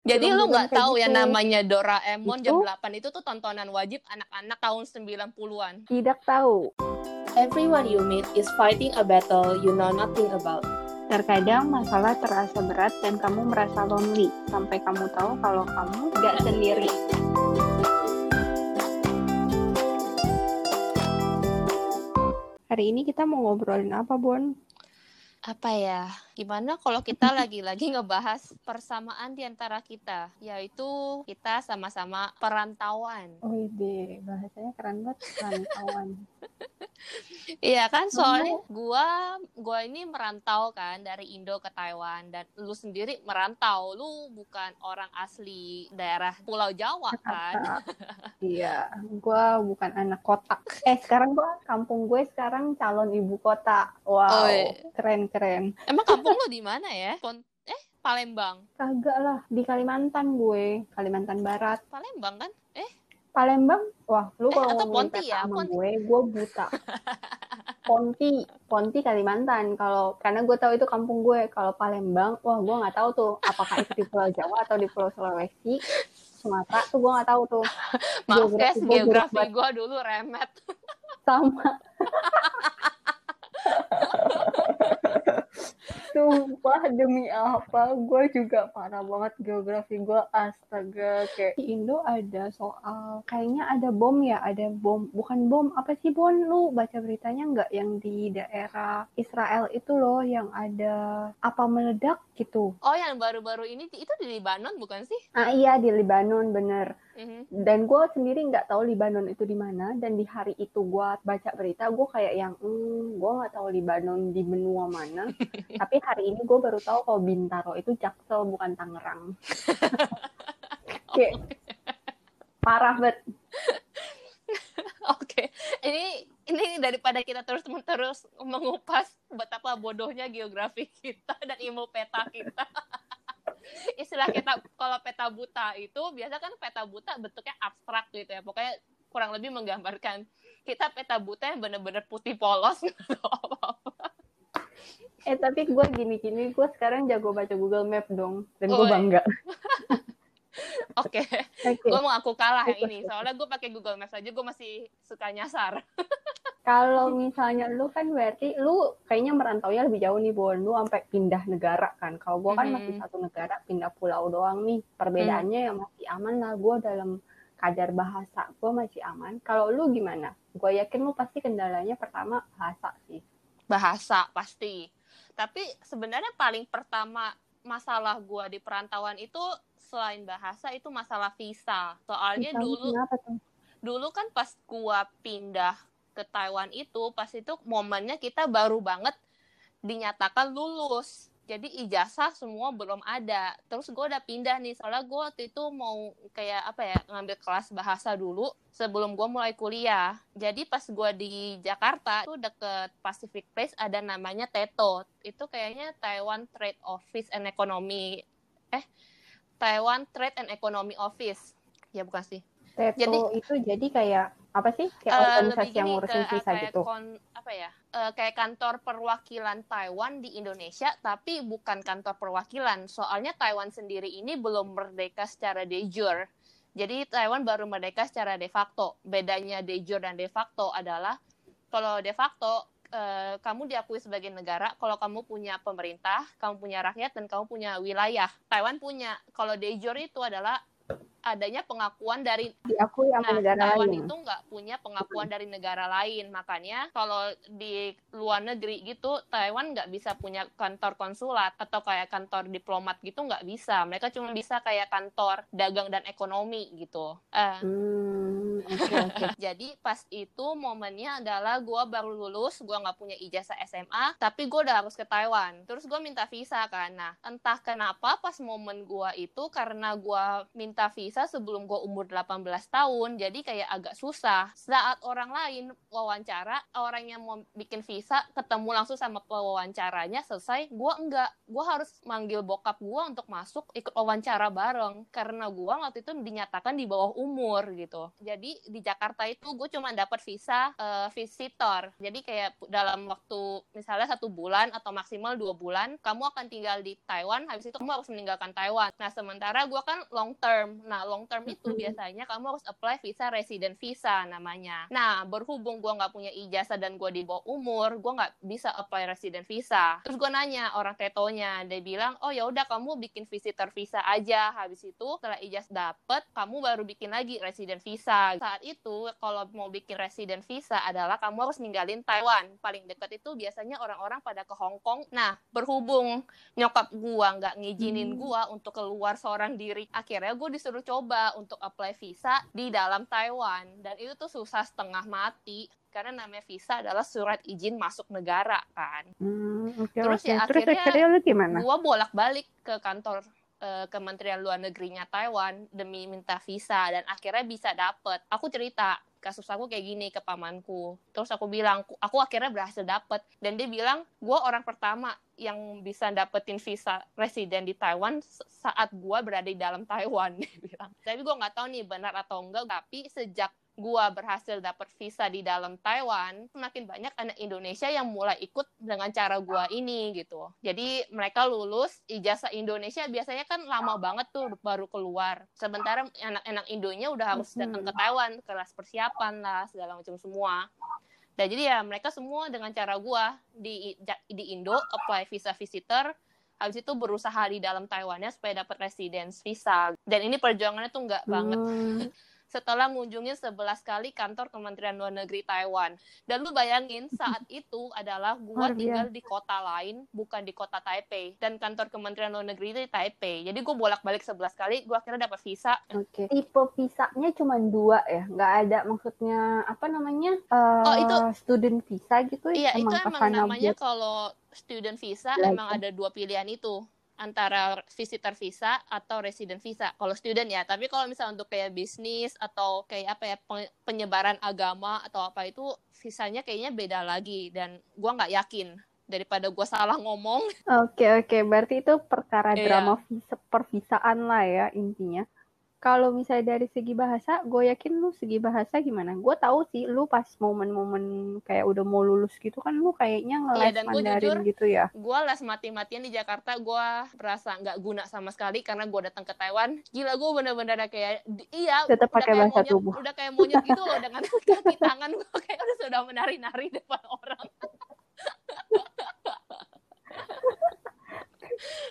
Jadi lu nggak tahu yang gitu. namanya Doraemon jam Itu? 8 itu tuh tontonan wajib anak-anak tahun 90-an. Tidak tahu. Everyone you meet is fighting a battle you know nothing about. Terkadang masalah terasa berat dan kamu merasa lonely sampai kamu tahu kalau kamu gak sendiri. Hari ini kita mau ngobrolin apa, Bon? Apa ya? Gimana kalau kita lagi-lagi ngebahas persamaan di antara kita, yaitu kita sama-sama perantauan. Oh ide, bahasanya keren banget, perantauan. Iya kan, soalnya gua gua ini merantau kan dari Indo ke Taiwan dan lu sendiri merantau, lu bukan orang asli daerah Pulau Jawa kan? Iya, gua bukan anak kota. Eh, sekarang gua kampung gue sekarang calon ibu kota. Wow, Oi. Keren-keren. Emang kampung lu di mana ya? Kon- eh Palembang. Kagak lah, di Kalimantan gue, Kalimantan Barat. Palembang kan? Eh Palembang, wah lu Eh, kalau atau ngomongin Ponti ya, sama Ponti. gue, gue buta. Ponti, Ponti Kalimantan. Kalau karena gue tahu itu kampung gue. Kalau Palembang, wah gue nggak tahu tuh apakah itu di Pulau Jawa atau di Pulau Sulawesi, Sumatera tuh gue nggak tahu tuh. maaf guys, gue geografi gua dulu remet. Sama. Sumpah demi apa, gue juga parah banget geografi gue astaga kayak di Indo ada soal kayaknya ada bom ya, ada bom bukan bom apa sih Bon lu baca beritanya nggak yang di daerah Israel itu loh yang ada apa meledak gitu. Oh, yang baru-baru ini itu di Libanon bukan sih? Ah iya di Lebanon bener. Mhm. dan gue sendiri nggak tahu Libanon itu di mana dan di hari itu gue baca berita gue kayak yang hmm, gue nggak tahu Libanon di benua mana tapi hari ini gue baru tahu kalau Bintaro itu Jaksel bukan Tangerang kayak parah banget Oke, ini ini daripada kita terus-menerus mengupas betapa bodohnya geografi kita dan ilmu peta kita. Istilah kita kalau peta buta itu biasa kan peta buta bentuknya abstrak gitu ya. Pokoknya kurang lebih menggambarkan kita peta buta yang bener-bener putih polos gitu apa-apa. eh tapi gue gini-gini gue sekarang jago baca Google Map dong dan gue Oh, iya. bangga Oke, oke gue mau aku kalah yang ini. Soalnya gue pakai Google Maps aja gue masih suka nyasar. Kalau misalnya lu kan berarti lu kayaknya merantaunya lebih jauh nih Bon, lu sampai pindah negara kan. Kalau gua kan Mhm. masih satu negara pindah pulau doang nih. Perbedaannya yang masih aman lah gua dalam kadar bahasa gua masih aman. Kalau lu gimana? Gua yakin lu pasti kendalanya pertama bahasa sih. bahasa pasti. Tapi sebenarnya paling pertama masalah gua di perantauan itu selain bahasa itu masalah visa. Soalnya Misalnya dulu dulu kan pas gua pindah ke Taiwan itu pas itu momennya kita baru banget dinyatakan lulus. Jadi ijazah semua belum ada. Terus gue udah pindah nih, soalnya gue waktu itu mau kayak apa ya ngambil kelas bahasa dulu sebelum gue mulai kuliah. Jadi pas gue di Jakarta itu deket Pacific Place ada namanya TETO. Itu kayaknya Taiwan Trade Office and Economy. Eh, Taiwan Trade and Economy Office. Ya bukan sih. Teto Jadi- itu jadi kayak apa sih? Kayak Eh, organisasi lebih yang ngurusin ke, visa kayak gitu. kon- apa ya? Eh, kayak kantor perwakilan Taiwan di Indonesia tapi bukan kantor perwakilan. Soalnya Taiwan sendiri ini belum merdeka secara de jure. Jadi Taiwan baru merdeka secara de facto. Bedanya de jure dan de facto adalah kalau de facto eh, kamu diakui sebagai negara kalau kamu punya pemerintah kamu punya rakyat dan kamu punya wilayah. Taiwan punya. Kalau de jure itu adalah adanya pengakuan dari Diakui sama Nah, negara Taiwan lain. itu nggak punya pengakuan dari negara lain. Makanya kalau di luar negeri gitu, Taiwan nggak bisa punya kantor konsulat atau kayak kantor diplomat gitu nggak bisa. Mereka cuma bisa kayak kantor dagang dan ekonomi gitu. Eh, Hmm, oke oke. jadi pas itu momennya adalah gue baru lulus, gue nggak punya ijazah SMA, tapi gue udah harus ke Taiwan. Terus gue minta visa kan. Nah, entah kenapa pas momen gue itu karena gue minta visa sebelum gue umur 18 tahun, jadi kayak agak susah. Saat orang lain wawancara, orang yang mau bikin visa ketemu langsung sama pewawancaranya selesai, gue enggak. Gue harus manggil bokap gue untuk masuk ikut wawancara bareng karena gue waktu itu dinyatakan di bawah umur gitu. Jadi di Jakarta itu gue cuma dapat visa uh, visitor. Jadi kayak dalam waktu misalnya satu bulan atau maksimal dua bulan, kamu akan tinggal di Taiwan. Habis itu kamu harus meninggalkan Taiwan. Nah sementara gue kan long term. Nah long term itu biasanya kamu harus apply visa resident visa namanya. Nah berhubung gue nggak punya ijazah dan gue di bawah umur, gue nggak bisa apply resident visa. Terus gue nanya orang tetonya, dia bilang, oh ya udah kamu bikin visitor visa aja. Habis itu setelah ijazah dapet, kamu baru bikin lagi resident visa. Saat itu kalau mau bikin resident visa adalah kamu harus ninggalin Taiwan. Paling dekat itu biasanya orang-orang pada ke Hong Kong. Nah, berhubung nyokap gua nggak ngizinin hmm. gua untuk keluar seorang diri, akhirnya gua disuruh coba untuk apply visa di dalam Taiwan. Dan itu tuh susah setengah mati karena namanya visa adalah surat izin masuk negara kan. Hmm, okay, Terus okay. ya Terus akhirnya, akhirnya gimana? gua bolak-balik ke kantor uh, Kementerian Luar Negerinya Taiwan demi minta visa dan akhirnya bisa dapet. Aku cerita kasus aku kayak gini ke pamanku. Terus aku bilang, aku akhirnya berhasil dapet. Dan dia bilang, gue orang pertama yang bisa dapetin visa residen di Taiwan saat gue berada di dalam Taiwan. Dia bilang. Tapi gue nggak tahu nih benar atau enggak. Tapi sejak gua berhasil dapat visa di dalam Taiwan, semakin banyak anak Indonesia yang mulai ikut dengan cara gua ini gitu. Jadi mereka lulus ijazah Indonesia biasanya kan lama banget tuh baru keluar. Sementara anak-anak Indonya udah harus datang ke Taiwan, kelas persiapan lah segala macam semua. Dan jadi ya mereka semua dengan cara gua di di Indo apply visa visitor habis itu berusaha di dalam Taiwannya supaya dapat residence visa. Dan ini perjuangannya tuh nggak banget. Hmm setelah mengunjungi 11 kali kantor Kementerian Luar Negeri Taiwan. Dan lu bayangin saat itu adalah gua tinggal di kota lain, bukan di kota Taipei. Dan kantor Kementerian Luar Negeri itu di Taipei. Jadi gue bolak-balik 11 kali, gue akhirnya dapat visa. Oke. Okay. Tipe visanya cuma dua ya? Nggak ada maksudnya, apa namanya? Uh, oh, itu student visa gitu? Iya, emang itu emang namanya kalau student visa, Lagi. emang ada dua pilihan itu antara visitor visa atau resident visa kalau student ya tapi kalau misalnya untuk kayak bisnis atau kayak apa ya penyebaran agama atau apa itu visanya kayaknya beda lagi dan gua nggak yakin daripada gue salah ngomong. Oke okay, oke, okay. berarti itu perkara yeah. drama visa pervisaan lah ya intinya kalau misalnya dari segi bahasa, gue yakin lu segi bahasa gimana? Gue tahu sih lu pas momen-momen kayak udah mau lulus gitu kan lu kayaknya ngeles iya, Mandarin jujur, gitu ya. Gue les mati-matian di Jakarta, gue merasa nggak guna sama sekali karena gue datang ke Taiwan. Gila gue bener-bener kayak iya. Tetap pakai bahasa monyet, tubuh. Udah kayak monyet gitu loh dengan kaki tangan gue kayak udah sudah menari-nari depan orang.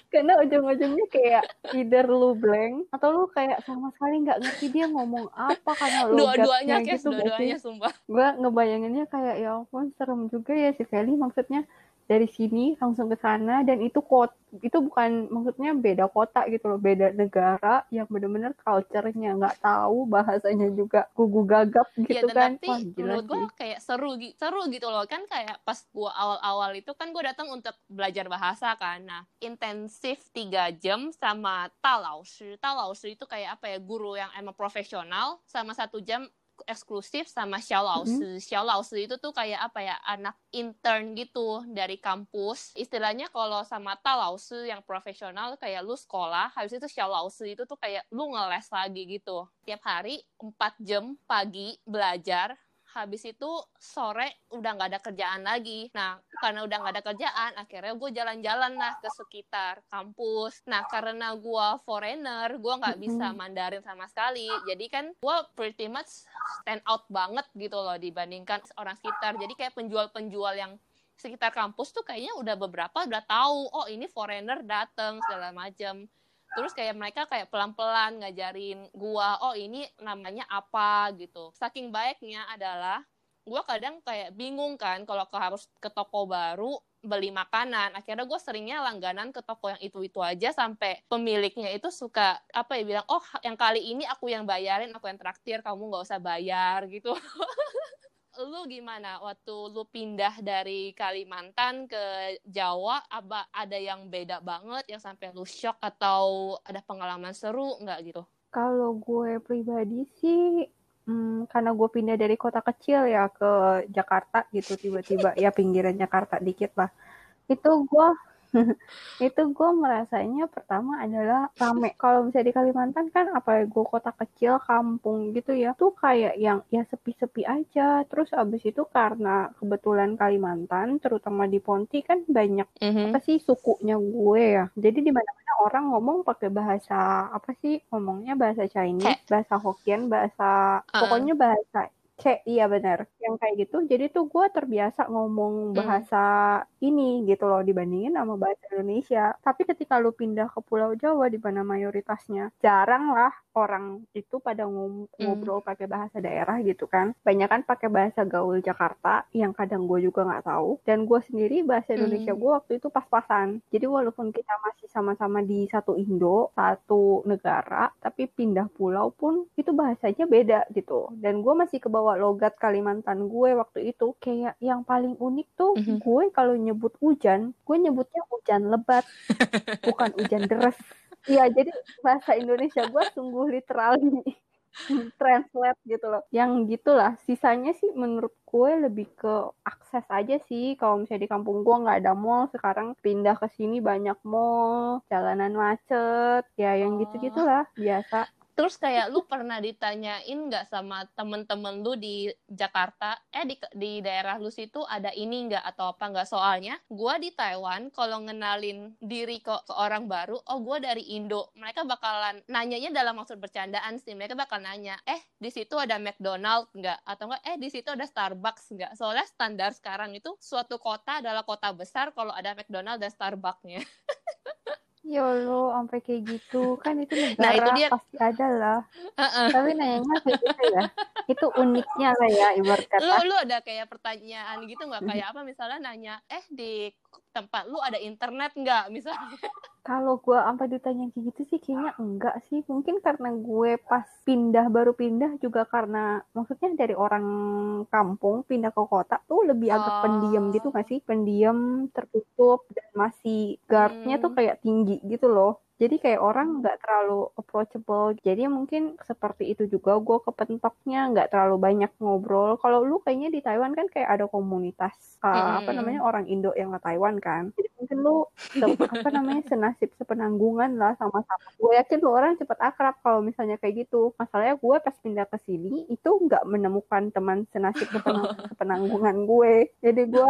karena ujung-ujungnya kayak either lu blank atau lu kayak sama sekali nggak ngerti dia ngomong apa karena lu dua-duanya gitu dua-duanya sumpah. Gue ngebayanginnya kayak ya ampun serem juga ya si Feli maksudnya dari sini langsung ke sana dan itu kot itu bukan maksudnya beda kota gitu loh beda negara yang benar-benar culture-nya nggak tahu bahasanya juga gugu gagap iya, gitu ya, kan. tapi Wah, menurut gue kayak seru seru gitu loh kan kayak pas gue awal-awal itu kan gue datang untuk belajar bahasa kan. Nah intensif tiga jam sama talaushi talaushi itu kayak apa ya guru yang emang profesional sama satu jam eksklusif sama Xiao Lao Mm-hmm. Xiao Lao itu tuh kayak apa ya anak intern gitu dari kampus. Istilahnya kalau sama Ta Lao yang profesional kayak lu sekolah, habis itu Xiao Lao itu tuh kayak lu ngeles lagi gitu. Tiap hari 4 jam pagi belajar, habis itu sore udah nggak ada kerjaan lagi. Nah, karena udah nggak ada kerjaan, akhirnya gue jalan-jalan lah ke sekitar kampus. Nah, karena gue foreigner, gue nggak bisa Mandarin sama sekali. Jadi kan gue pretty much stand out banget gitu loh dibandingkan orang sekitar. Jadi kayak penjual-penjual yang sekitar kampus tuh kayaknya udah beberapa udah tahu oh ini foreigner dateng segala macam terus kayak mereka kayak pelan-pelan ngajarin gua oh ini namanya apa? gitu. Saking baiknya adalah gua kadang kayak bingung kan kalau harus ke toko baru beli makanan. Akhirnya gue seringnya langganan ke toko yang itu itu aja sampai pemiliknya itu suka apa ya bilang oh yang kali ini aku yang bayarin aku yang traktir kamu nggak usah bayar gitu lu gimana waktu lu pindah dari Kalimantan ke Jawa apa ada yang beda banget yang sampai lu shock atau ada pengalaman seru nggak gitu? Kalau gue pribadi sih hmm, karena gue pindah dari kota kecil ya ke Jakarta gitu tiba-tiba ya pinggiran Jakarta dikit lah. Itu gue itu gue merasanya pertama adalah rame. Kalau misalnya di Kalimantan kan apalagi gue kota kecil, kampung gitu ya, tuh kayak yang ya sepi-sepi aja. Terus abis itu karena kebetulan Kalimantan, terutama di Ponti kan banyak Mhm. apa sih sukunya gue ya. Jadi di mana-mana orang ngomong pakai bahasa apa sih? Ngomongnya bahasa Chinese, bahasa Hokkien, bahasa Uh-uh. pokoknya bahasa C, iya benar. Yang kayak gitu. Jadi tuh gue terbiasa ngomong Hmm. bahasa ini gitu loh dibandingin sama bahasa Indonesia. Tapi ketika lu pindah ke Pulau Jawa di mana mayoritasnya jarang lah orang itu pada ngom- Hmm. ngobrol pakai bahasa daerah gitu kan. Banyak kan pakai bahasa gaul Jakarta yang kadang gue juga nggak tahu. Dan gue sendiri bahasa Indonesia Hmm. gue waktu itu pas-pasan. Jadi walaupun kita masih sama-sama di satu Indo, satu negara, tapi pindah pulau pun itu bahasanya beda gitu. Dan gue masih kebawa logat Kalimantan gue waktu itu. Kayak yang paling unik tuh Mhm. gue kalau nyebut hujan, gue nyebutnya hujan lebat, bukan hujan deres. Iya, jadi bahasa Indonesia gue sungguh literally translate gitu loh. Yang gitulah. Sisanya sih menurut gue lebih ke akses aja sih. Kalau misalnya di kampung gue nggak ada mall, sekarang pindah ke sini banyak mall, jalanan macet, ya yang Oh. gitu-gitulah biasa. Terus kayak lu pernah ditanyain nggak sama temen-temen lu di Jakarta, eh di, di daerah lu situ ada ini nggak atau apa nggak? Soalnya gua di Taiwan kalau ngenalin diri ke, ke orang baru, oh gua dari Indo, mereka bakalan nanyanya dalam maksud bercandaan sih, mereka bakal nanya, eh di situ ada McDonald nggak? Atau enggak, eh di situ ada Starbucks nggak? Soalnya standar sekarang itu suatu kota adalah kota besar kalau ada McDonald dan Starbucksnya. Ya Allah, sampai kayak gitu. Kan itu negara Nah, itu dia. pasti ada lah. Heeh. Tapi nanyanya kayak gitu ya. Itu uniknya lah ya, ibarat lu kata. lu ada kayak pertanyaan gitu nggak kayak apa misalnya nanya eh di tempat lu ada internet nggak misalnya Kalau gue sampai ditanya kayak gitu sih kayaknya enggak sih. Mungkin karena gue pas pindah baru pindah juga karena maksudnya dari orang kampung pindah ke kota tuh lebih agak Oh. pendiam gitu gak sih? Pendiam, tertutup dan masih guardnya tuh Hmm. kayak tinggi gitu loh. Jadi kayak orang nggak terlalu approachable. Jadi mungkin seperti itu juga gue kepentoknya nggak terlalu banyak ngobrol. Kalau lu kayaknya di Taiwan kan kayak ada komunitas uh, apa Mm-mm. namanya orang Indo yang ke Taiwan kan. Jadi mungkin lu apa namanya senasib sepenanggungan lah sama-sama. Gue yakin lu orang cepet akrab kalau misalnya kayak gitu. Masalahnya gue pas pindah ke sini itu nggak menemukan teman senasib sepenang- sepenanggungan gue. Jadi gue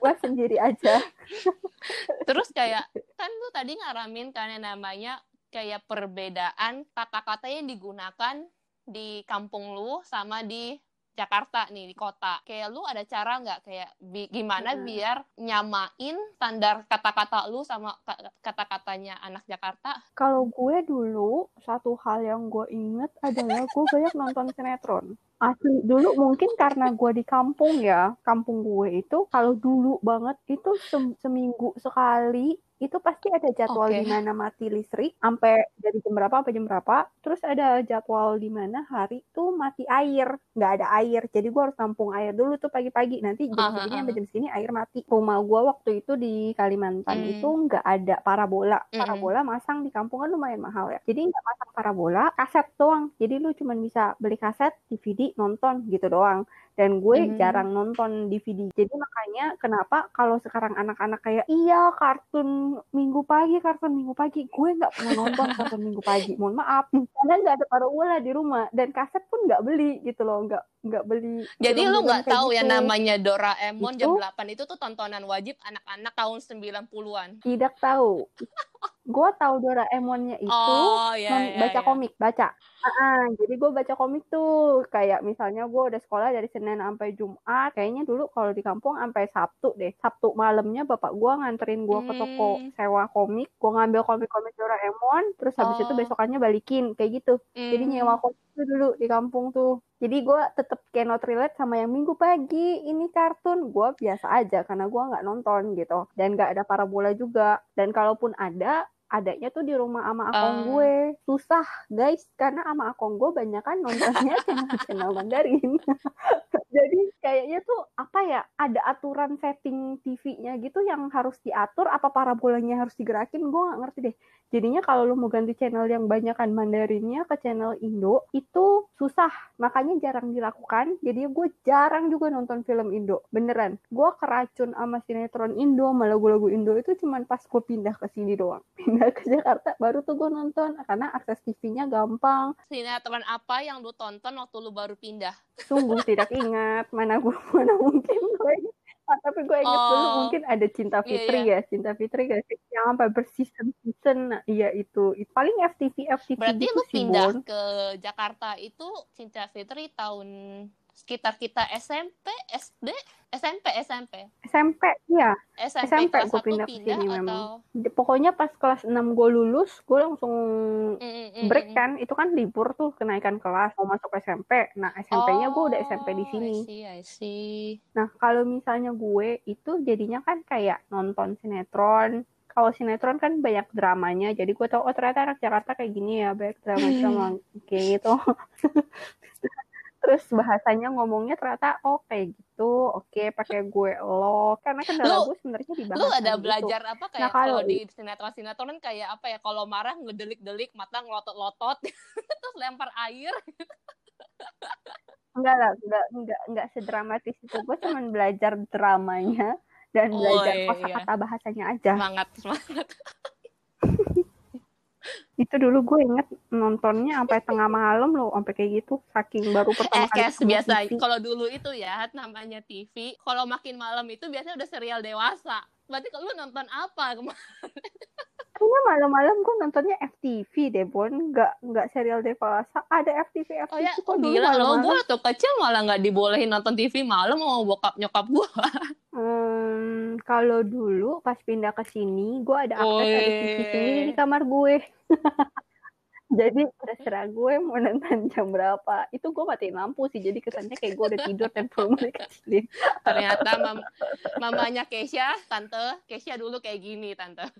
gue sendiri aja. terus kayak kan lu tadi ngaramin kan yang namanya kayak perbedaan kata-kata yang digunakan di kampung lu sama di Jakarta nih di kota kayak lu ada cara nggak kayak bi- gimana Hmm. biar nyamain standar kata-kata lu sama ka- kata-katanya anak Jakarta Kalau gue dulu satu hal yang gue inget adalah gue banyak nonton sinetron. Asli dulu mungkin karena gue di kampung ya, kampung gue itu kalau dulu banget itu sem- seminggu sekali itu pasti ada jadwal Oke. di mana mati listrik sampai dari jam berapa sampai jam berapa. Terus ada jadwal di mana hari tuh mati air, nggak ada air. Jadi gue harus nampung air dulu tuh pagi-pagi. Nanti jam segini aha. sampai jam segini air mati. Rumah gue waktu itu di Kalimantan Hmm. itu nggak ada parabola. Mm-mm. Parabola masang di kampung kan lumayan mahal ya. Jadi nggak masang parabola, kaset doang. Jadi lu cuman bisa beli kaset, DVD, nonton gitu doang. Dan gue Hmm. jarang nonton DVD. Jadi makanya kenapa kalau sekarang anak-anak kayak iya kartun minggu pagi, kartun minggu pagi, gue nggak pernah nonton kartun minggu pagi. Mohon maaf, karena nggak ada parabola di rumah dan kaset pun nggak beli gitu loh, nggak nggak beli. Jadi lu nggak tahu ya gitu. namanya Doraemon jam Itu? 8 itu tuh tontonan wajib anak-anak tahun 90-an. Tidak tahu. Gue tahu Doraemonnya itu Oh, ya, non- ya, baca ya. komik, baca. Ah, jadi gue baca komik tuh kayak misalnya gue udah sekolah dari Senin sampai Jumat. Kayaknya dulu kalau di kampung sampai Sabtu deh. Sabtu malamnya bapak gue nganterin gue ke toko Hmm. sewa komik. Gue ngambil komik-komik Doraemon. Terus habis itu Oh. besokannya balikin kayak gitu. Jadi Hmm. nyewa komik tuh dulu di kampung tuh. Jadi gue tetep cannot relate sama yang minggu pagi ini kartun. Gue biasa aja karena gue nggak nonton gitu. Dan nggak ada parabola juga. Dan kalaupun ada, adanya tuh di rumah ama akong Ah. gue. Susah guys, karena ama akong gue banyak kan nontonnya channel-channel Mandarin. Jadi kayaknya tuh apa ya, ada aturan setting TV-nya gitu yang harus diatur, apa parabolanya harus digerakin, gue nggak ngerti deh. Jadinya kalau lu mau ganti channel yang banyak kan Mandarinnya ke channel Indo itu susah. Makanya jarang dilakukan. Jadi gue jarang juga nonton film Indo. Beneran. Gue keracun sama sinetron Indo, sama lagu-lagu Indo itu cuman pas gue pindah ke sini doang. Pindah ke Jakarta baru tuh gue nonton karena akses TV-nya gampang. Sinetron apa yang lu tonton waktu lu baru pindah? Sungguh tidak ingat mana gue mana mungkin gue Ah, tapi gue inget dulu Oh, mungkin ada Cinta iya Fitri iya. ya, Cinta Fitri gak sih? Yang sampai berseason-season, nah, iya itu. Paling FTV, FTV Berarti gitu lu pindah Bon. ke Jakarta itu Cinta Fitri tahun sekitar kita SMP, SD, SMP, SMP. SMP, iya. SMP SMP kelas gue 1 pindah ke sini atau memang. Pokoknya pas kelas 6 gue lulus, gue langsung Mm, mm, mm, break mm. kan. Itu kan libur tuh, kenaikan kelas, mau masuk SMP. Nah, SMP-nya gue udah SMP di Oh, sini. I see, I see. Nah, kalau misalnya gue itu jadinya kan kayak nonton sinetron. Kalau sinetron kan banyak dramanya, jadi gue tau, oh ternyata anak Jakarta kayak gini ya, banyak drama-drama kayak gitu. Terus bahasanya ngomongnya ternyata oh kayak gitu, oke pakai gue lo. Karena kendala Lu gue sebenarnya di lu ada gitu. belajar apa Nah kayak kalau kalau di sinetron-sinetron kan kayak apa ya kalau marah ngedelik-delik mata ngelotot-lotot terus lempar air enggak lah, enggak enggak enggak sedramatis itu. Gue cuman belajar dramanya dan oh belajar iya, iya. kosakata bahasanya aja. semangat semangat Itu dulu gue inget nontonnya sampai tengah malam loh, sampai kayak gitu. Saking baru pertama eh kali ketemu biasa kalau dulu itu ya namanya TV kalau makin malam itu biasanya udah serial dewasa berarti kalau lu nonton apa Kayaknya malam-malam gue nontonnya FTV deh, Bon. Nggak, nggak serial dewasa. Ada FTV, FTV oh ya kok dulu gila lo gue tuh kecil malah nggak dibolehin nonton TV malam sama bokap nyokap gue Hmm, kalau dulu pas pindah ke sini, gue ada akses ada TV sendiri di kamar gue. Jadi terserah gue mau nonton jam berapa. Itu gue matiin lampu sih, jadi kesannya kayak gue udah tidur dan belum dikecilin. ternyata mam- mamanya Keisha tante Keisha dulu kayak gini tante.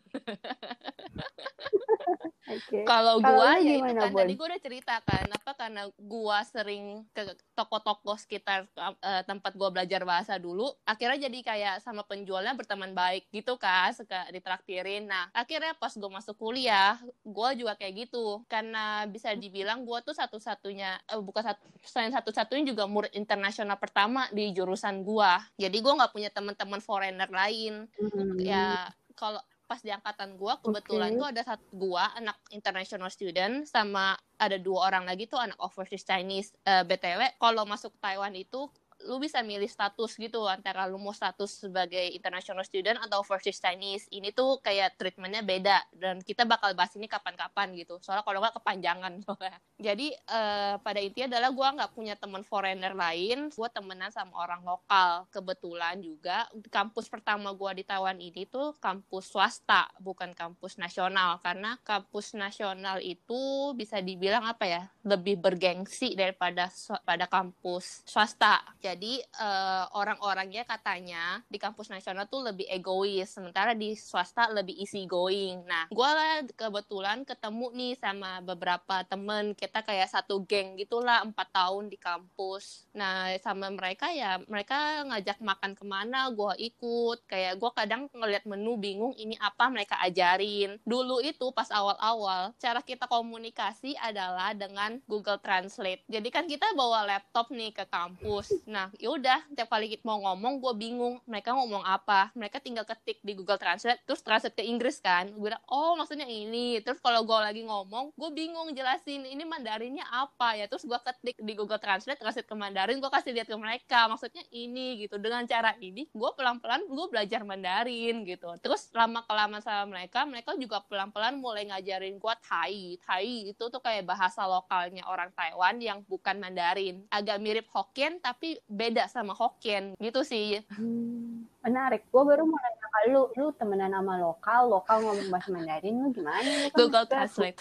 Kalau lu ya itu kan Bon? tadi gua udah cerita kan karena gua sering ke toko-toko sekitar eh, tempat gua belajar bahasa dulu, akhirnya jadi kayak sama penjualnya berteman baik gitu kan, suka ditraktirin. Nah, akhirnya pas gua masuk kuliah, gua juga kayak gitu. Karena bisa dibilang gua tuh satu-satunya eh, bukan satu selain satu-satunya juga murid internasional pertama di jurusan gua. Jadi gua nggak punya teman-teman foreigner lain Hmm. ya kalau pas di angkatan gua kebetulan Oke. tuh ada satu gua anak international student sama ada dua orang lagi tuh anak overseas Chinese Eh, btw kalau masuk Taiwan itu lu bisa milih status gitu antara lu mau status sebagai international student atau overseas Chinese ini tuh kayak treatmentnya beda dan kita bakal bahas ini kapan-kapan gitu. Soalnya kalau nggak kepanjangan soalnya. Jadi eh, pada intinya adalah gua nggak punya teman foreigner lain gua temenan sama orang lokal. Kebetulan juga kampus pertama gua di Taiwan ini tuh kampus swasta bukan kampus nasional. Karena kampus nasional itu bisa dibilang apa ya lebih bergengsi daripada pada kampus swasta. Jadi eh, orang-orangnya katanya di kampus nasional tuh lebih egois sementara di swasta lebih easy going nah gua lah kebetulan ketemu nih sama beberapa temen kita kayak satu geng gitulah empat tahun di kampus. Nah sama mereka ya mereka ngajak makan ke mana gua ikut. Kayak gua kadang ngeliat menu bingung ini apa mereka ajarin. Dulu itu pas awal-awal cara kita komunikasi adalah dengan Google Translate. Jadi kan kita bawa laptop nih ke kampus. Nah yaudah tiap kali mau ngomong gue bingung mereka ngomong apa. Mereka tinggal ketik di Google Translate terus translate ke Inggris kan. Gue bilang oh maksudnya ini. Terus kalau gue lagi ngomong gue bingung jelasin ini Mandarinnya apa? Ya terus gue ketik di Google Translate translate ke Mandarin gue kasih lihat ke mereka maksudnya ini gitu. Dengan cara ini gue pelan-pelan gue belajar Mandarin gitu. Terus lama kelamaan sama mereka mereka juga pelan-pelan mulai ngajarin gue Thai. Thai itu tuh kayak bahasa lokalnya orang Taiwan yang bukan Mandarin. Agak mirip Hokkien tapi beda sama Hokkien gitu sih Hmm, menarik. Gue baru mau nanya ke lu, lu temenan sama lokal, lokal ngomong bahasa Mandarin, lu gimana? Lu kan Google maksudnya- Translate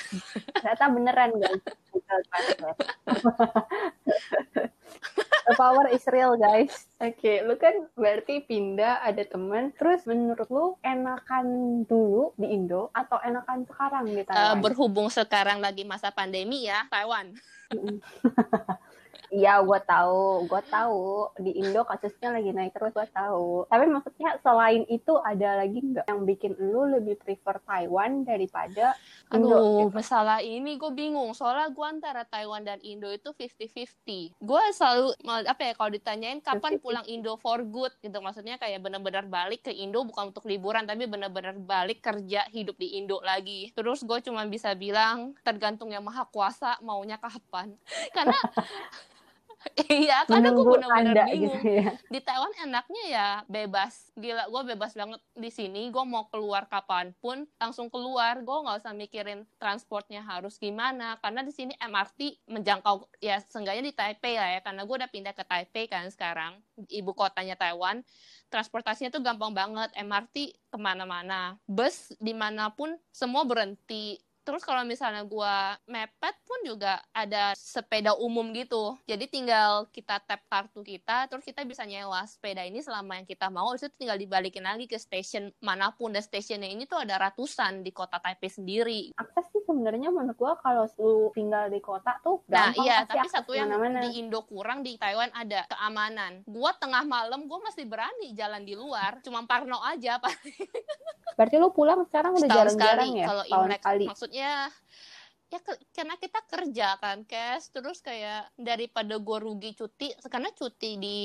Ternyata beneran guys, Google Translate. The power is real guys. Oke, lu kan berarti pindah ada temen. Terus menurut lu enakan dulu di Indo atau enakan sekarang di Taiwan? berhubung sekarang lagi masa pandemi ya Taiwan Iya, gue tahu, gue tahu di Indo kasusnya lagi naik terus, gue tahu. Tapi maksudnya selain itu ada lagi nggak yang bikin lu lebih prefer Taiwan daripada Indo, Aduh, gitu. masalah ini gue bingung. Soalnya gue antara Taiwan dan Indo itu 50-50. Gue selalu, apa ya, kalau ditanyain kapan 50-50. pulang Indo for good gitu. Maksudnya kayak bener-bener balik ke Indo bukan untuk liburan, tapi bener-bener balik kerja hidup di Indo lagi. Terus gue cuma bisa bilang, tergantung yang maha kuasa maunya kapan. Karena, iya, karena gue bener-bener Anda bingung. gitu ya. di Taiwan enaknya ya bebas gila gue bebas banget di sini. Gue mau keluar kapan pun langsung keluar. Gue nggak usah mikirin transportnya harus gimana karena di sini MRT menjangkau ya seenggaknya di Taipei lah ya karena gue udah pindah ke Taipei kan sekarang ibu kotanya Taiwan. Transportasinya tuh gampang banget MRT ke mana-mana. Bus di mana pun semua berhenti Terus kalau misalnya gua mepet pun juga ada sepeda umum gitu. Jadi tinggal kita tap kartu kita, terus kita bisa nyewa sepeda ini selama yang kita mau. Itu tinggal dibalikin lagi ke stasiun mana pun. Dan stasiunnya ini tuh ada ratusan di kota Taipei sendiri. Sih sebenarnya menurut gua kalau lu tinggal di kota tuh Nah gampang iya, pasti tapi satu yang ke mana-mana. di Indo kurang di Taiwan ada keamanan. Gua tengah malam gua masih berani jalan di luar, cuma parno aja Pak. Berarti lu pulang sekarang udah jarang-jarang ya? kalau Imlek maksudnya ya ke- karena kita kerja kan Kes terus kayak daripada gue rugi cuti karena cuti di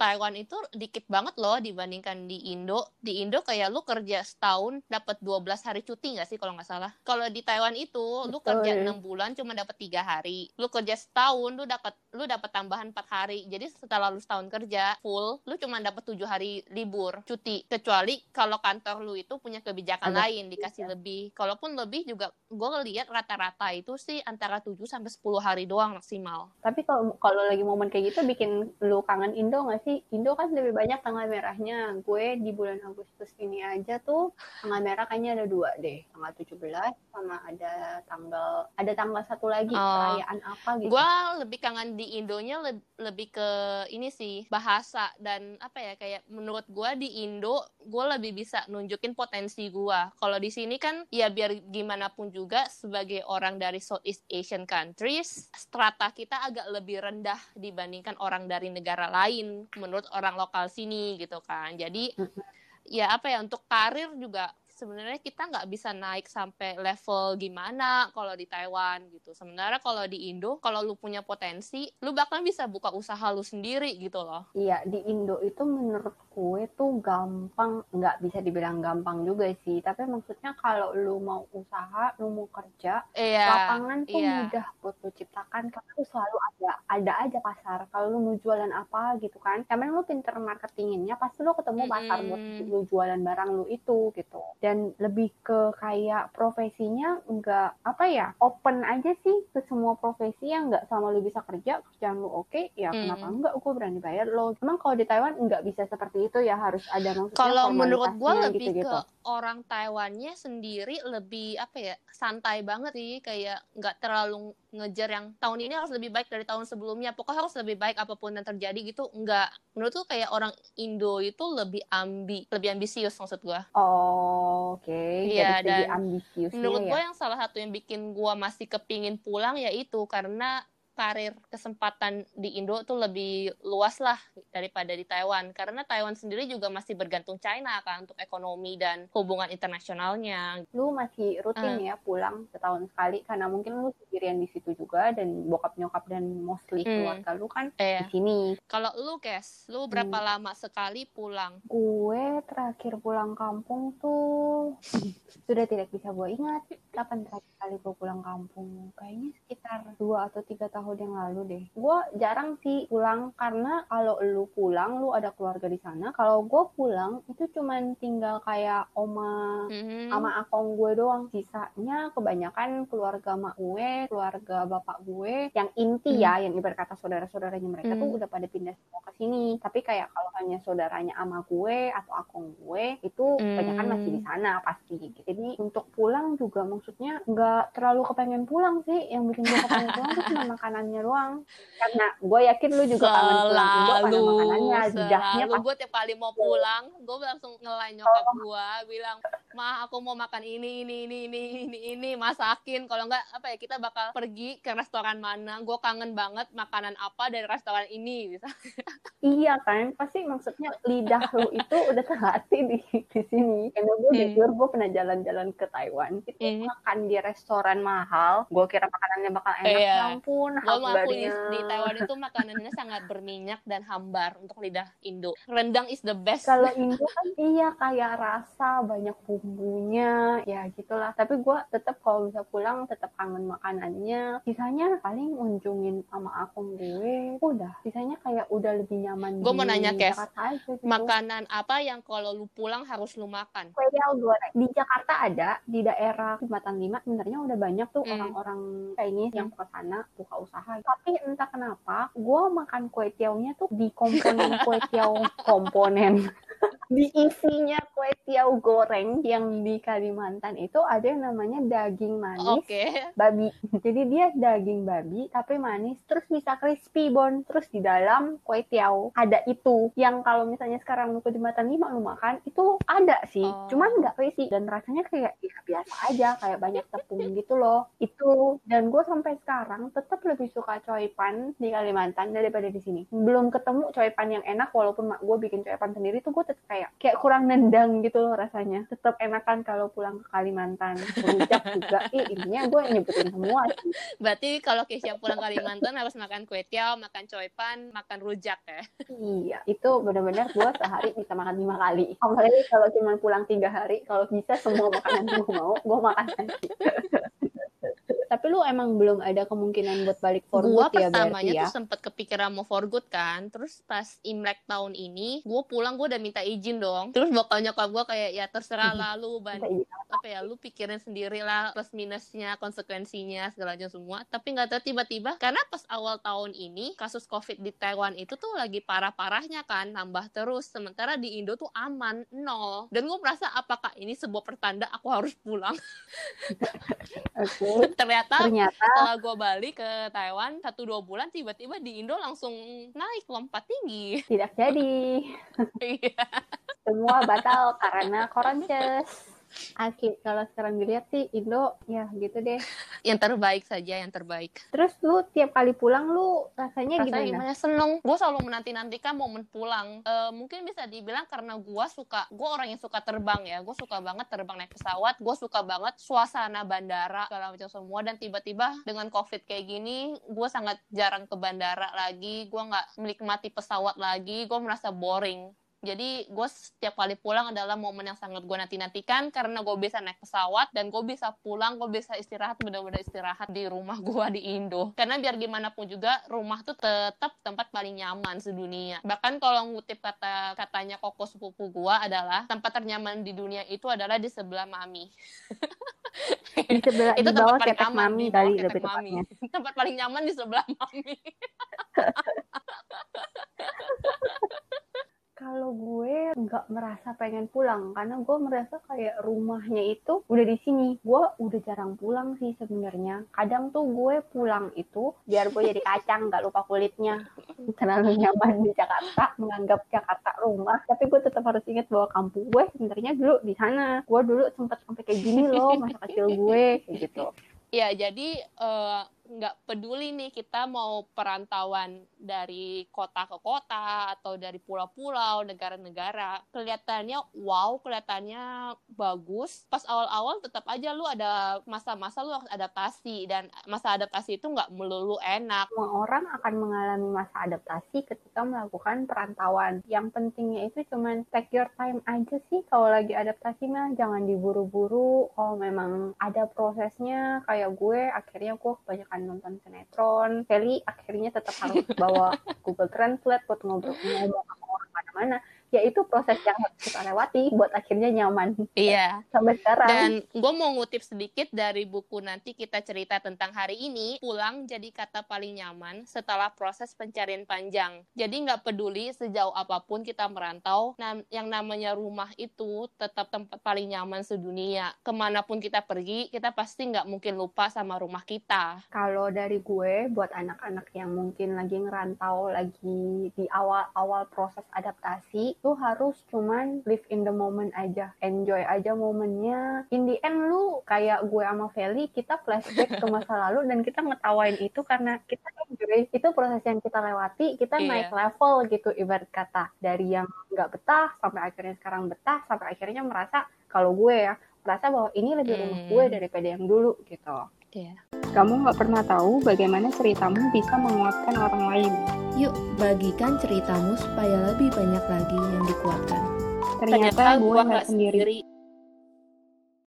Taiwan itu dikit banget loh dibandingkan di Indo. Di Indo kayak lu kerja setahun dapat 12 hari cuti nggak sih kalau nggak salah? Kalau di Taiwan itu lu Betul. kerja enam bulan cuma dapat tiga hari. Lu kerja setahun lu dapat lu dapat tambahan empat hari. Jadi setelah lu setahun kerja full lu cuma dapat tujuh hari libur cuti. Kecuali kalau kantor lu itu punya kebijakan Agak lain dikasih lebih. Kalaupun lebih juga gue lihat rata-rata itu sih antara 7 sampai 10 hari doang maksimal Tapi kalau kalau lagi momen kayak gitu bikin lu kangen Indo nggak sih? Indo kan lebih banyak tanggal merahnya. Gue di bulan Agustus ini aja tuh tanggal merah kayaknya ada dua deh. Tanggal 17 sama ada tanggal ada tanggal satu lagi Oh. perayaan apa gitu. gue lebih kangen di Indonya leb- lebih ke ini sih bahasa dan apa ya kayak menurut gue di Indo gue lebih bisa nunjukin potensi gue kalau di sini kan ya biar gimana pun juga sebagai orang dari Southeast Asian countries strata kita agak lebih rendah dibandingkan orang dari negara lain menurut orang lokal sini gitu kan. Jadi ya apa ya untuk karir juga sebenarnya kita nggak bisa naik sampai level gimana kalau di Taiwan gitu. Sebenarnya kalau di Indo, kalau lu punya potensi, lu bakal bisa buka usaha lu sendiri gitu loh. Iya, di Indo itu menurut gue tuh gampang, nggak bisa dibilang gampang juga sih. Tapi maksudnya kalau lu mau usaha, lu mau kerja, Iya. lapangan tuh iya. mudah buat lu ciptakan karena tuh selalu ada ada aja pasar. Kalau lu mau jualan apa gitu kan. Emang lu pinter marketinginnya pasti lu ketemu pasar buat lu jualan barang lu itu gitu. Dan lebih ke kayak profesinya enggak apa ya open aja sih ke semua profesi yang enggak sama lu bisa kerja kerjaan lu oke ya Mm. kenapa enggak gue berani bayar lo. Emang kalau di Taiwan enggak bisa seperti itu ya harus ada maksudnya Kalau menurut gue lebih gitu-gitu. ke orang Taiwannya sendiri lebih apa ya santai banget sih. Kayak nggak terlalu ngejar yang tahun ini harus lebih baik dari tahun sebelumnya pokoknya harus lebih baik apa pun yang terjadi gitu nggak menurut tuh kayak orang Indo itu lebih ambi lebih ambisius maksud gue Oh, oke. Iya, Dari segi dan ambisiusnya menurut ya. gue yang salah satu yang bikin gue masih kepingin pulang yaitu karena karir kesempatan di Indo tuh lebih luas lah daripada di Taiwan karena Taiwan sendiri juga masih bergantung China kan untuk ekonomi dan hubungan internasionalnya Lu masih rutin Hmm. ya pulang setahun sekali karena mungkin lu sendirian di situ juga dan bokap nyokap dan mostly Hmm. keluarga lu kan eh di sini. kalau lu Kes lu berapa lama sekali pulang Gue terakhir pulang kampung tuh sudah tidak bisa gue ingat kapan terakhir kali gue pulang kampung. Kayaknya sekitar dua atau tiga tahun yang lalu deh. Gue jarang sih pulang karena kalau lu pulang lu ada keluarga di sana. Kalau gue pulang itu cuman tinggal kayak oma Mhm. sama akong gue doang sisanya kebanyakan keluarga mak gue keluarga bapak gue yang inti ya yang ibarat kata saudara-saudaranya mereka tuh Hmm. udah pada pindah semua ke sini tapi kayak kalau hanya saudaranya ama gue atau akong gue itu kebanyakan Hmm. masih di sana pasti jadi untuk pulang juga maksudnya nggak terlalu kepengen pulang sih yang bikin gue kepengen pulang tuh cuma makan makanannya doang. Karena gue yakin lu juga kangen pulang Indo karena makanannya. Lidahnya selalu gue tiap kali mau pulang gue langsung ngelain nyokap gue bilang mah aku mau makan ini ini ini ini ini ini. Masakin. Kalau enggak apa ya kita bakal pergi ke restoran mana. Gue kangen banget makanan apa dari restoran ini bisa. Iya kan? Pasti maksudnya lidah lu itu udah terlatih di di sini. Karena gue hmm. jujur gue pernah jalan-jalan ke Taiwan. Itu hmm. makan di restoran mahal. Gue kira makanannya bakal enak. Iya. ya ampun ngaku di, di Taiwan itu makanannya sangat berminyak dan hambar untuk lidah Indo. Rendang is the best. Kalau Indo kan iya kayak rasa banyak bumbunya ya gitulah tapi gue tetap kalau bisa pulang tetap kangen makanannya sisanya paling unjungin sama akun gue udah sisanya kayak udah lebih nyaman gue mau nanya Kev gitu. makanan apa yang kalau lu pulang harus lu makan kue goreng di Jakarta ada di daerah Jembatan Lima sebenarnya udah banyak tuh hmm. orang-orang hmm. Chinese hmm. yang ke sana buka usaha tapi entah kenapa gue makan kue tiaunya tuh di komponen kue tiao komponen di isinya kue tiaw goreng yang di Kalimantan itu ada yang namanya daging manis okay. babi. Jadi dia daging babi tapi manis terus bisa crispy bon. Terus di dalam kue tiaw ada itu yang kalau misalnya sekarang lu ke jembatan lima lu makan itu ada sih. Oh. Cuman nggak crispy dan rasanya kayak ya biasa aja kayak banyak tepung gitu loh. Itu dan gue sampai sekarang tetap lebih suka coipan di Kalimantan daripada di sini. Belum ketemu coipan yang enak walaupun mak gue bikin coipan sendiri tuh gue tetap kayak kayak kayak kurang nendang gitu loh rasanya. Tetap enakan kalau pulang ke Kalimantan. Rujak juga. Ih, intinya gue nyebutin semua sih. Berarti kalau Keisha pulang Kalimantan harus makan kue tiaw, makan coipan, makan rujak ya? Iya, itu benar-benar gue sehari bisa makan lima kali. Apalagi kalau cuma pulang tiga hari, kalau bisa semua makanan gue mau, gue makan nanti. Tapi lu emang belum ada kemungkinan buat balik for gua good ya pertamanya ya? tuh sempet kepikiran mau for good kan. Terus pas Imlek tahun ini, gue pulang gue udah minta izin dong. Terus bakal nyokap gue kayak ya terserah lah lu ban apa ya lu pikirin sendiri lah plus minusnya konsekuensinya segala macam semua. Tapi nggak tahu tiba-tiba karena pas awal tahun ini kasus covid di Taiwan itu tuh lagi parah-parahnya kan nambah terus. Sementara di Indo tuh aman nol. Dan gue merasa apakah ini sebuah pertanda aku harus pulang? Okay ternyata, ternyata setelah gue balik ke Taiwan satu dua bulan tiba-tiba di Indo langsung naik lompat tinggi tidak jadi iya. semua batal karena koronces Asli, kalau sekarang dilihat sih Indo ya gitu deh. Yang terbaik saja, yang terbaik. Terus lu tiap kali pulang lu rasanya, rasanya gimana? gimana? Seneng. Gue selalu menanti-nantikan momen pulang. E, mungkin bisa dibilang karena gue suka, gue orang yang suka terbang ya. Gue suka banget terbang naik pesawat. Gue suka banget suasana bandara, segala macam semua. Dan tiba-tiba dengan COVID kayak gini, gue sangat jarang ke bandara lagi. Gue nggak menikmati pesawat lagi. Gue merasa boring jadi gue setiap kali pulang adalah momen yang sangat gue nanti-nantikan karena gue bisa naik pesawat dan gue bisa pulang, gue bisa istirahat, benar-benar istirahat di rumah gue di Indo. Karena biar gimana pun juga rumah tuh tetap tempat paling nyaman sedunia. Bahkan kalau ngutip kata katanya koko sepupu gue adalah tempat ternyaman di dunia itu adalah di sebelah mami. di sebelah itu di bawah tempat nyaman mami kali lebih mami. tempat paling nyaman di sebelah mami. Kalau gue nggak merasa pengen pulang karena gue merasa kayak rumahnya itu udah di sini. Gue udah jarang pulang sih sebenarnya. Kadang tuh gue pulang itu biar gue jadi kacang nggak lupa kulitnya. Terlalu nyaman di Jakarta, menganggap Jakarta rumah. Tapi gue tetap harus ingat bahwa kampung gue sebenarnya dulu di sana. Gue dulu sempat sampai kayak gini loh masa kecil gue kayak gitu. Ya, jadi uh, nggak peduli nih kita mau perantauan dari kota ke kota atau dari pulau-pulau, negara-negara, kelihatannya wow, kelihatannya bagus. Pas awal-awal tetap aja lu ada masa-masa lu harus adaptasi dan masa adaptasi itu nggak melulu enak. Semua orang akan mengalami masa adaptasi ketika melakukan perantauan. Yang pentingnya itu cuman take your time aja sih kalau lagi adaptasi mah jangan diburu-buru. Kalau memang ada prosesnya kayak gue akhirnya gue kebanyakan nonton sinetron Kelly akhirnya tetap harus bawa Google Translate buat ngobrol ngomong sama orang mana-mana ya itu proses yang harus kita lewati buat akhirnya nyaman Iya. sampai sekarang Dan gue mau ngutip sedikit dari buku nanti kita cerita tentang hari ini. Pulang jadi kata paling nyaman setelah proses pencarian panjang. Jadi nggak peduli sejauh apa pun kita merantau, nam- yang namanya rumah itu tetap tempat paling nyaman sedunia. Ke mana pun kita pergi, kita pasti nggak mungkin lupa sama rumah kita. kalau dari gue buat anak-anak yang mungkin lagi ngerantau lagi di awal-awal proses adaptasi tuh harus cuman live in the moment aja enjoy aja momennya in the end lu kayak gue sama Feli kita flashback ke masa lalu dan kita ngetawain itu karena kita enjoy itu proses yang kita lewati kita Iya. naik level gitu ibarat kata dari yang nggak betah sampai akhirnya sekarang betah sampai akhirnya merasa kalau gue ya merasa bahwa ini lebih rumah Hmm. gue daripada yang dulu gitu Iya. kamu nggak pernah tahu bagaimana ceritamu bisa menguatkan orang lain. Yuk, bagikan ceritamu supaya lebih banyak lagi yang dikuatkan. Ternyata, gue gua nggak sendiri. sendiri.